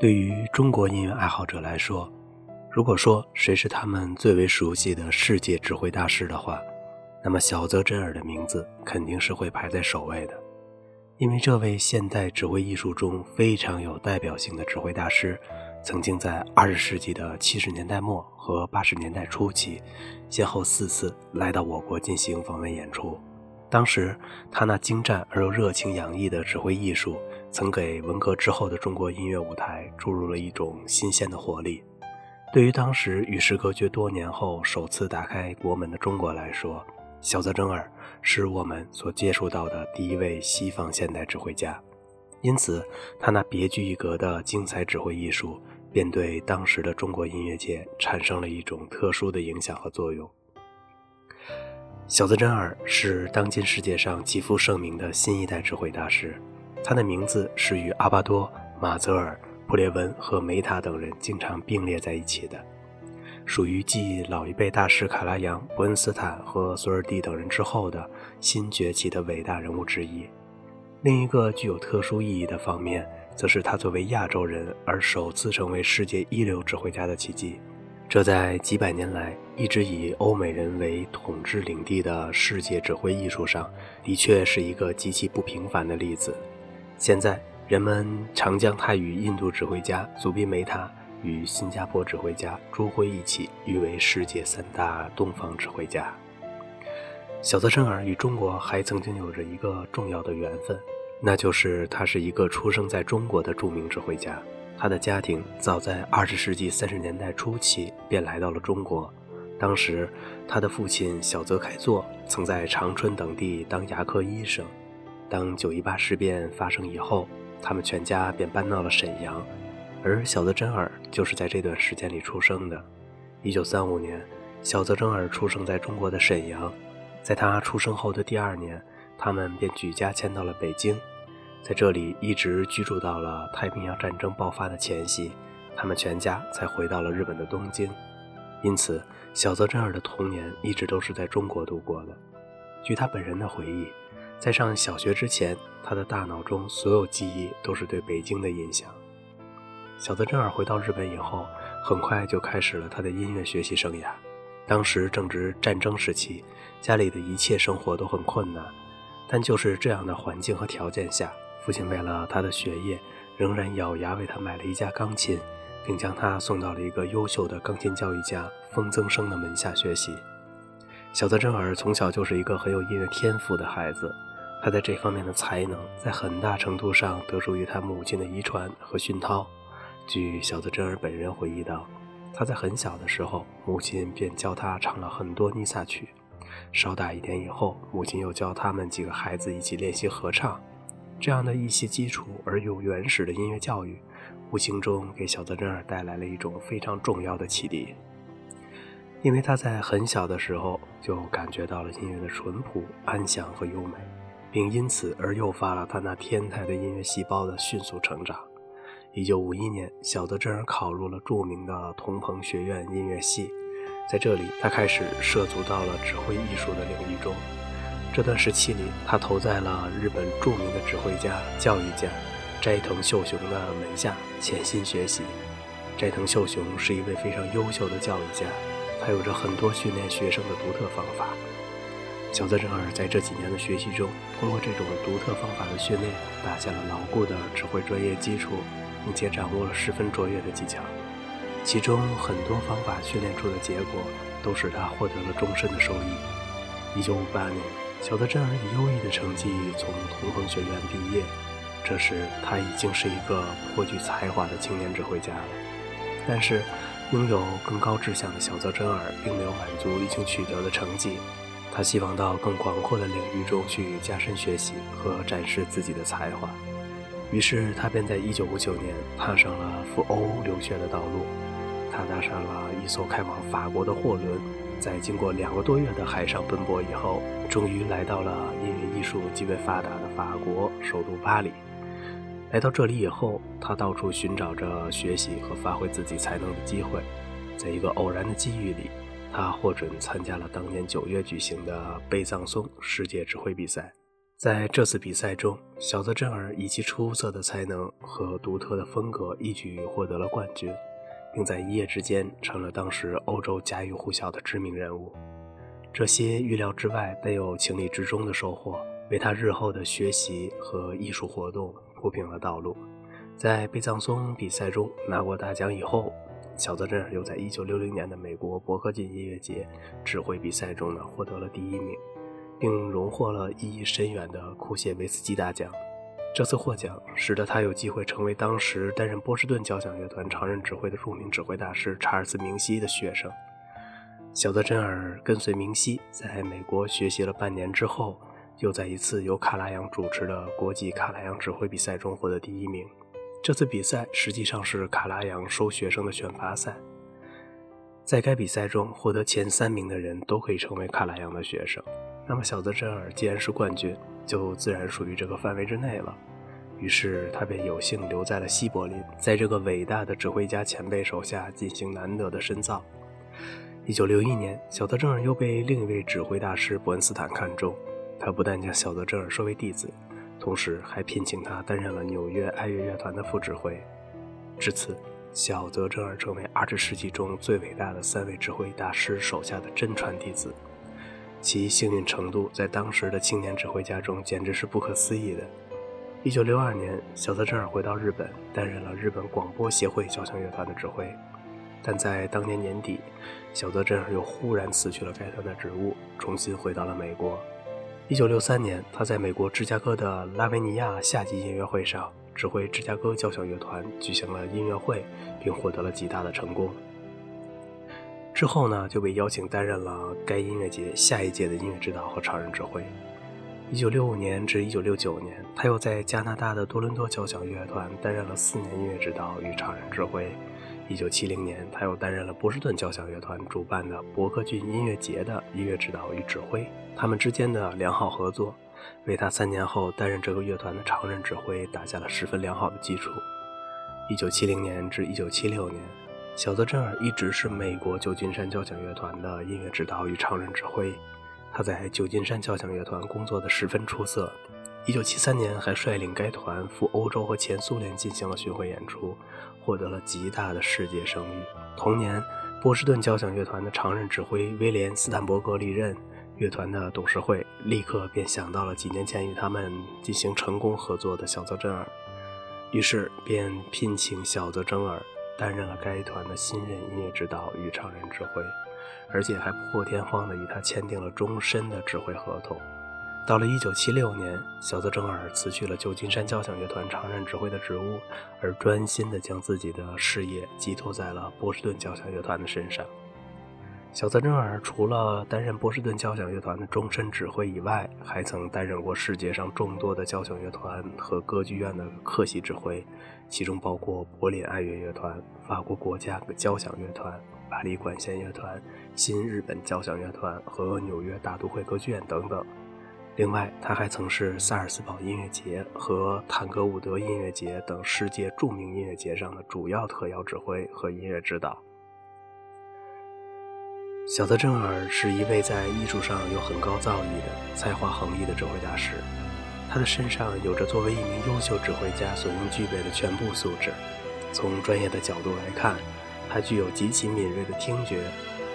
对于中国音乐爱好者来说，如果说谁是他们最为熟悉的世界指挥大师的话，那么小泽征尔的名字肯定是会排在首位的。因为这位现代指挥艺术中非常有代表性的指挥大师，曾经在二十世纪的七十年代末和八十年代初期，先后四次来到我国进行访问演出。当时，他那精湛而又热情洋溢的指挥艺术，曾给文革之后的中国音乐舞台注入了一种新鲜的活力。对于当时与世隔绝多年后首次打开国门的中国来说，小泽征尔是我们所接触到的第一位西方现代指挥家，因此他那别具一格的精彩指挥艺术，便对当时的中国音乐界产生了一种特殊的影响和作用。小泽征尔是当今世界上极负盛名的新一代指挥大师，他的名字是与阿巴多、马泽尔、普列文和梅塔等人经常并列在一起的。属于继老一辈大师卡拉扬、伯恩斯坦和索尔蒂等人之后的新崛起的伟大人物之一。另一个具有特殊意义的方面，则是他作为亚洲人而首次成为世界一流指挥家的奇迹。这在几百年来一直以欧美人为统治领地的世界指挥艺术上，的确是一个极其不平凡的例子。现在人们常将他与印度指挥家祖宾梅塔。与新加坡指挥家朱辉一起誉为世界三大东方指挥家。小泽征尔与中国还曾经有着一个重要的缘分，那就是他是一个出生在中国的著名指挥家。他的家庭早在二十世纪三十年代初期便来到了中国，当时他的父亲小泽凯作曾在长春等地当牙科医生。当九一八事变发生以后，他们全家便搬到了沈阳。而小泽征尔就是在这段时间里出生的。一九三五年，小泽征尔出生在中国的沈阳。在他出生后的第二年，他们便举家迁到了北京，在这里一直居住到了太平洋战争爆发的前夕，他们全家才回到了日本的东京。因此，小泽征尔的童年一直都是在中国度过的。据他本人的回忆，在上小学之前，他的大脑中所有记忆都是对北京的印象。小泽征尔回到日本以后，很快就开始了他的音乐学习生涯。当时正值战争时期，家里的一切生活都很困难，但就是这样的环境和条件下，父亲为了他的学业，仍然咬牙为他买了一架钢琴，并将他送到了一个优秀的钢琴教育家风曾生的门下学习。小泽征尔从小就是一个很有音乐天赋的孩子，他在这方面的才能在很大程度上得助于他母亲的遗传和熏陶。据小泽征尔本人回忆道，他在很小的时候，母亲便教他唱了很多尼萨曲。稍大一点以后，母亲又教他们几个孩子一起练习合唱。这样的一些基础而又原始的音乐教育，无形中给小泽征尔带来了一种非常重要的启迪。因为他在很小的时候就感觉到了音乐的淳朴、安详和优美，并因此而诱发了他那天才的音乐细胞的迅速成长。一九五一年，小泽征尔考入了著名的同朋学院音乐系，在这里，他开始涉足到了指挥艺术的领域中。这段时期里，他投在了日本著名的指挥家、教育家斋藤秀雄的门下，潜心学习。斋藤秀雄是一位非常优秀的教育家，他有着很多训练学生的独特方法。小泽征尔在这几年的学习中，通过这种独特方法的训练，打下了牢固的指挥专业基础。并且掌握了十分卓越的技巧，其中很多方法训练出的结果，都使他获得了终身的收益。一九五八年，小泽征尔以优异的成绩从桐朋学院毕业，这时他已经是一个颇具才华的青年指挥家了。但是，拥有更高志向的小泽征尔并没有满足已经取得的成绩，他希望到更广阔的领域中去加深学习和展示自己的才华。于是他便在1959年踏上了赴欧留学的道路。他搭上了一艘开往法国的货轮，在经过两个多月的海上奔波以后，终于来到了音乐艺术极为发达的法国首都巴黎。来到这里以后，他到处寻找着学习和发挥自己才能的机会。在一个偶然的机遇里，他获准参加了当年九月举行的贝藏松世界指挥比赛。在这次比赛中，小泽征尔以其出色的才能和独特的风格一举获得了冠军，并在一夜之间成了当时欧洲家喻户晓的知名人物。这些预料之外但又情理之中的收获，为他日后的学习和艺术活动铺平了道路。在贝藏松比赛中拿过大奖以后，小泽征尔又在1960年的美国伯克金音乐节指挥比赛中呢获得了第一名。并荣获了意义深远的库谢维斯基大奖。这次获奖使得他有机会成为当时担任波士顿交响乐团常任指挥的著名指挥大师查尔斯·明西的学生。小泽征尔跟随明西在美国学习了半年之后，又在一次由卡拉扬主持的国际卡拉扬指挥比赛中获得第一名。这次比赛实际上是卡拉扬收学生的选拔赛，在该比赛中获得前三名的人都可以成为卡拉扬的学生。那么小泽征尔既然是冠军，就自然属于这个范围之内了。于是他便有幸留在了西柏林，在这个伟大的指挥家前辈手下进行难得的深造。一九六一年，小泽征尔又被另一位指挥大师伯恩斯坦看中，他不但将小泽征尔收为弟子，同时还聘请他担任了纽约爱乐乐团的副指挥。至此，小泽征尔成为二十世纪中最伟大的三位指挥大师手下的真传弟子。其幸运程度在当时的青年指挥家中简直是不可思议的。一九六二年，小泽征尔回到日本，担任了日本广播协会交响乐团的指挥。但在当年年底，小泽征尔又忽然辞去了该团的职务，重新回到了美国。一九六三年，他在美国芝加哥的拉维尼亚夏季音乐会上指挥芝加哥交响乐团举行了音乐会，并获得了极大的成功。之后呢，就被邀请担任了该音乐节下一届的音乐指导和常任指挥。一九六五年至一九六九年，他又在加拿大的多伦多交响乐团担任了四年音乐指导与常任指挥。一九七零年，他又担任了波士顿交响乐团主办的伯克郡音乐节的音乐指导与指挥。他们之间的良好合作，为他三年后担任这个乐团的常任指挥打下了十分良好的基础。一九七零年至一九七六年。小泽征尔一直是美国旧金山交响乐团的音乐指导与常任指挥，他在旧金山交响乐团工作的十分出色。1973年，还率领该团赴欧洲和前苏联进行了巡回演出，获得了极大的世界声誉。同年，波士顿交响乐团的常任指挥威廉·斯坦伯格离任，乐团的董事会立刻便想到了几年前与他们进行成功合作的小泽征尔，于是便聘请小泽征尔。担任了该团的新任音乐指导与常任指挥，而且还破天荒地与他签订了终身的指挥合同。到了1976年，小泽征尔辞去了旧金山交响乐团常任指挥的职务，而专心地将自己的事业寄托在了波士顿交响乐团的身上。小泽征尔除了担任波士顿交响乐团的终身指挥以外，还曾担任过世界上众多的交响乐团和歌剧院的客席指挥，其中包括柏林爱乐乐团、法国国家交响乐团、巴黎管弦乐团、新日本交响乐团和纽约大都会歌剧院等等。另外，他还曾是萨尔斯堡音乐节和坦格伍德音乐节等世界著名音乐节上的主要特邀指挥和音乐指导。小泽征尔是一位在艺术上有很高造诣的、才华横溢的指挥大师。他的身上有着作为一名优秀指挥家所应具备的全部素质。从专业的角度来看，他具有极其敏锐的听觉、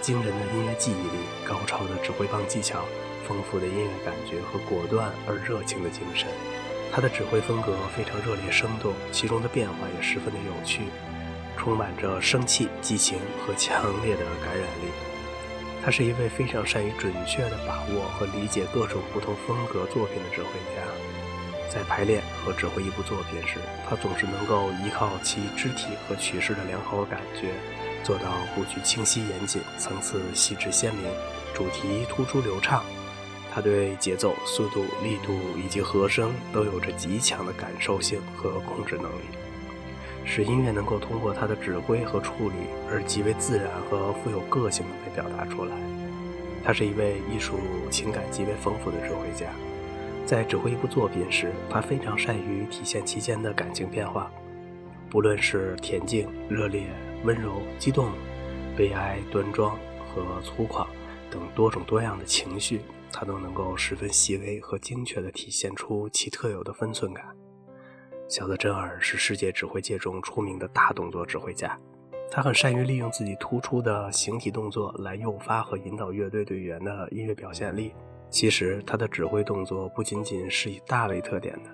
惊人的音乐记忆力、高超的指挥棒技巧、丰富的音乐感觉和果断而热情的精神。他的指挥风格非常热烈生动，其中的变化也十分的有趣，充满着生气、激情和强烈的感染力。他是一位非常善于准确地把握和理解各种不同风格作品的指挥家。在排练和指挥一部作品时，他总是能够依靠其肢体和曲式的良好感觉，做到布局清晰严谨、层次细致鲜明、主题突出流畅。他对节奏、速度、力度以及和声都有着极强的感受性和控制能力。使音乐能够通过他的指挥和处理而极为自然和富有个性地被表达出来。他是一位艺术情感极为丰富的指挥家，在指挥一部作品时，他非常善于体现其间的感情变化，不论是恬静、热烈、温柔、激动、悲哀、端庄和粗犷等多种多样的情绪，他都能够十分细微和精确地体现出其特有的分寸感。小泽征尔是世界指挥界中出名的大动作指挥家，他很善于利用自己突出的形体动作来诱发和引导乐队队员的音乐表现力。其实，他的指挥动作不仅仅是以大为特点的，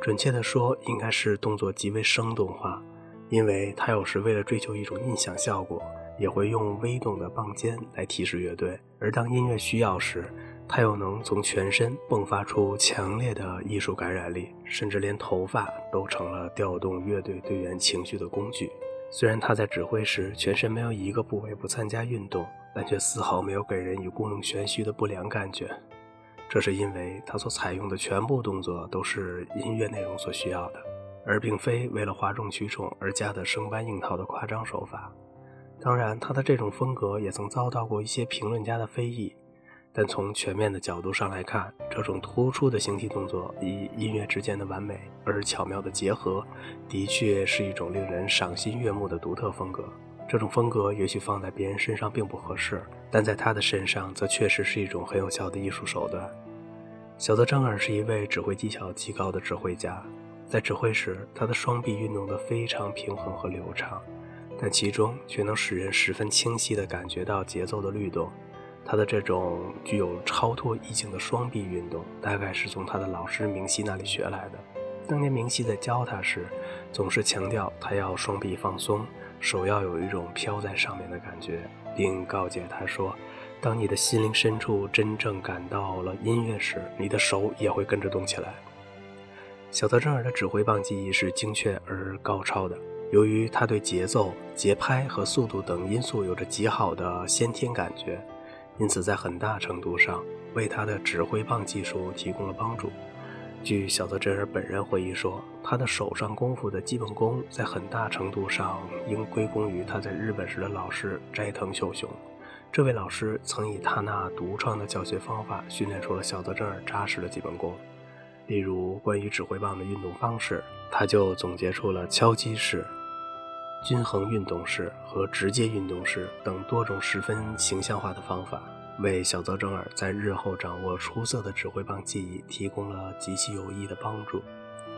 准确地说，应该是动作极为生动化，因为他有时为了追求一种印象效果。也会用微动的棒尖来提示乐队，而当音乐需要时，他又能从全身迸发出强烈的艺术感染力，甚至连头发都成了调动乐队队员情绪的工具。虽然他在指挥时全身没有一个部位不参加运动，但却丝毫没有给人以故弄玄虚的不良感觉。这是因为他所采用的全部动作都是音乐内容所需要的，而并非为了哗众取宠而加的生搬硬套的夸张手法。当然，他的这种风格也曾遭到过一些评论家的非议，但从全面的角度上来看，这种突出的形体动作与音乐之间的完美而巧妙的结合，的确是一种令人赏心悦目的独特风格。这种风格也许放在别人身上并不合适，但在他的身上则确实是一种很有效的艺术手段。小泽征尔是一位指挥技巧极高的指挥家，在指挥时，他的双臂运动得非常平衡和流畅。但其中却能使人十分清晰地感觉到节奏的律动。他的这种具有超脱意境的双臂运动，大概是从他的老师明熙那里学来的。当年明熙在教他时，总是强调他要双臂放松，手要有一种飘在上面的感觉，并告诫他说：“当你的心灵深处真正感到了音乐时，你的手也会跟着动起来。”小泽征尔的指挥棒技艺是精确而高超的。由于他对节奏、节拍和速度等因素有着极好的先天感觉，因此在很大程度上为他的指挥棒技术提供了帮助。据小泽征尔本人回忆说，他的手上功夫的基本功在很大程度上应归功于他在日本时的老师斋藤秀雄。这位老师曾以他那独创的教学方法训练出了小泽征尔扎实的基本功。例如，关于指挥棒的运动方式，他就总结出了敲击式。均衡运动式和直接运动式等多种十分形象化的方法，为小泽征尔在日后掌握出色的指挥棒技艺提供了极其有益的帮助。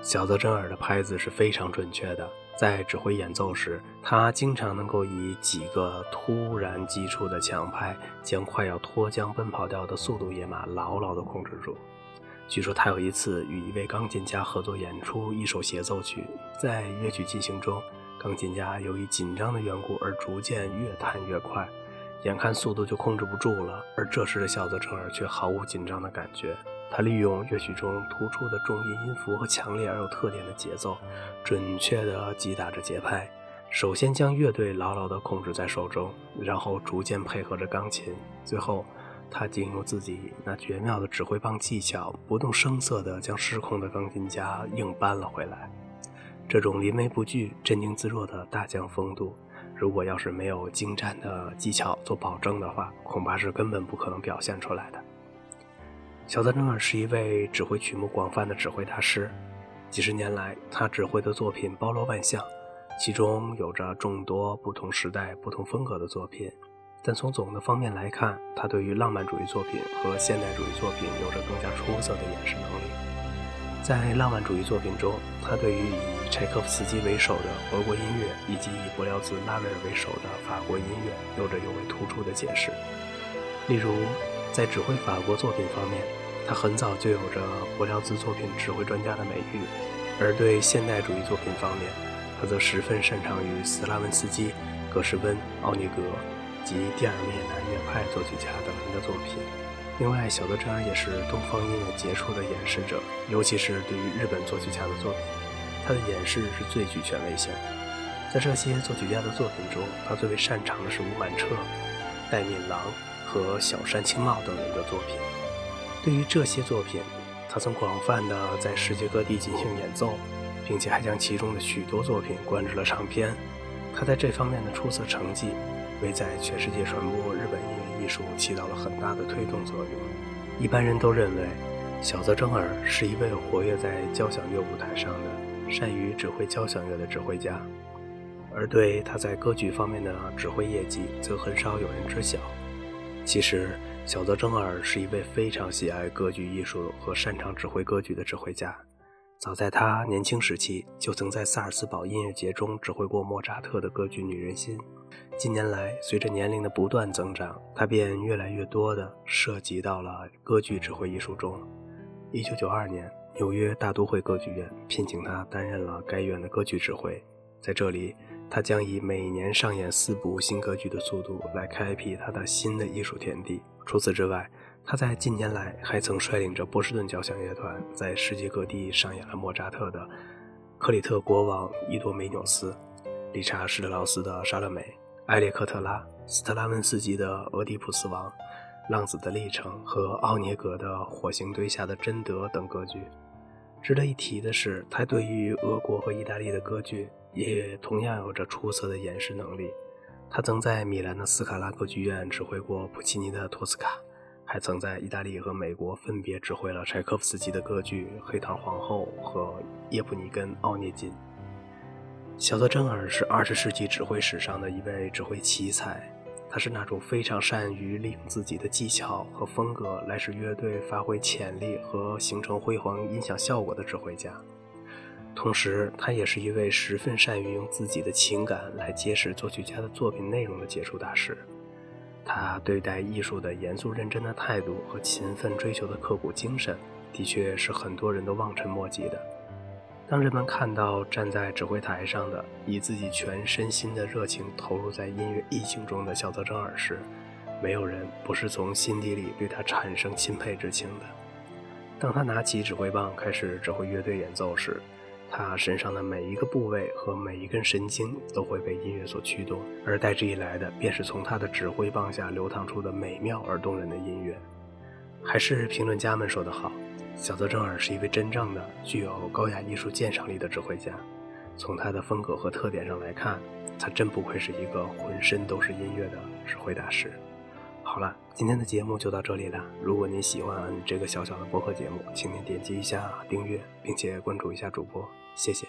小泽征尔的拍子是非常准确的，在指挥演奏时，他经常能够以几个突然击出的强拍，将快要脱缰奔跑掉的速度野马牢牢地控制住。据说他有一次与一位钢琴家合作演出一首协奏曲，在乐曲进行中。钢琴家由于紧张的缘故而逐渐越弹越快，眼看速度就控制不住了。而这时的小泽征尔却毫无紧张的感觉，他利用乐曲中突出的重音音符和强烈而有特点的节奏，准确地击打着节拍。首先将乐队牢牢地控制在手中，然后逐渐配合着钢琴，最后他竟用自己那绝妙的指挥棒技巧，不动声色地将失控的钢琴家硬扳了回来。这种临危不惧、镇定自若的大将风度，如果要是没有精湛的技巧做保证的话，恐怕是根本不可能表现出来的。小泽征尔是一位指挥曲目广泛的指挥大师，几十年来，他指挥的作品包罗万象，其中有着众多不同时代、不同风格的作品。但从总的方面来看，他对于浪漫主义作品和现代主义作品有着更加出色的演示能力。在浪漫主义作品中，他对于以柴可夫斯基为首的俄国音乐，以及以伯辽兹、拉威尔为首的法国音乐，有着尤为突出的解释。例如，在指挥法国作品方面，他很早就有着伯辽兹作品指挥专家的美誉；而对现代主义作品方面，他则十分擅长于斯拉文斯基、格什温、奥尼格及第二列南乐派作曲家等人的作品。另外，小泽征尔也是东方音乐杰出的演示者，尤其是对于日本作曲家的作品，他的演示是最具权威性的。在这些作曲家的作品中，他最为擅长的是吴满彻、戴敏郎和小山清茂等人的作品。对于这些作品，他曾广泛的在世界各地进行演奏，并且还将其中的许多作品灌制了唱片。他在这方面的出色成绩。为在全世界传播日本音乐艺术起到了很大的推动作用。一般人都认为，小泽征尔是一位活跃在交响乐舞台上的、善于指挥交响乐的指挥家，而对他在歌剧方面的指挥业绩，则很少有人知晓。其实，小泽征尔是一位非常喜爱歌剧艺术和擅长指挥歌剧的指挥家。早在他年轻时期，就曾在萨尔斯堡音乐节中指挥过莫扎特的歌剧《女人心》。近年来，随着年龄的不断增长，他便越来越多地涉及到了歌剧指挥艺术中。1992年，纽约大都会歌剧院聘请他担任了该院的歌剧指挥。在这里，他将以每年上演四部新歌剧的速度来开辟他的新的艺术天地。除此之外，他在近年来还曾率领着波士顿交响乐团，在世界各地上演了莫扎特的《克里特国王伊多梅纽斯》、理查施特劳斯的《莎乐美》、埃列克特拉、斯特拉文斯基的《俄狄浦斯王》、《浪子的历程》和奥涅格的《火星堆下的贞德》等歌剧。值得一提的是，他对于俄国和意大利的歌剧也同样有着出色的演示能力。他曾在米兰的斯卡拉歌剧院指挥过普契尼的《托斯卡》。还曾在意大利和美国分别指挥了柴可夫斯基的歌剧《黑桃皇后》和叶普尼根奥涅金。小泽征尔是二十世纪指挥史上的一位指挥奇才，他是那种非常善于利用自己的技巧和风格来使乐队发挥潜力和形成辉煌音响效果的指挥家。同时，他也是一位十分善于用自己的情感来揭示作曲家的作品内容的杰出大师。他对待艺术的严肃认真的态度和勤奋追求的刻苦精神，的确是很多人都望尘莫及的。当人们看到站在指挥台上的、以自己全身心的热情投入在音乐意境中的小泽征尔时，没有人不是从心底里对他产生钦佩之情的。当他拿起指挥棒开始指挥乐队演奏时，他身上的每一个部位和每一根神经都会被音乐所驱动，而代之以来的便是从他的指挥棒下流淌出的美妙而动人的音乐。还是评论家们说得好，小泽征尔是一位真正的具有高雅艺术鉴赏力的指挥家。从他的风格和特点上来看，他真不愧是一个浑身都是音乐的指挥大师。好了，今天的节目就到这里了。如果您喜欢这个小小的播客节目，请您点击一下订阅，并且关注一下主播。谢谢。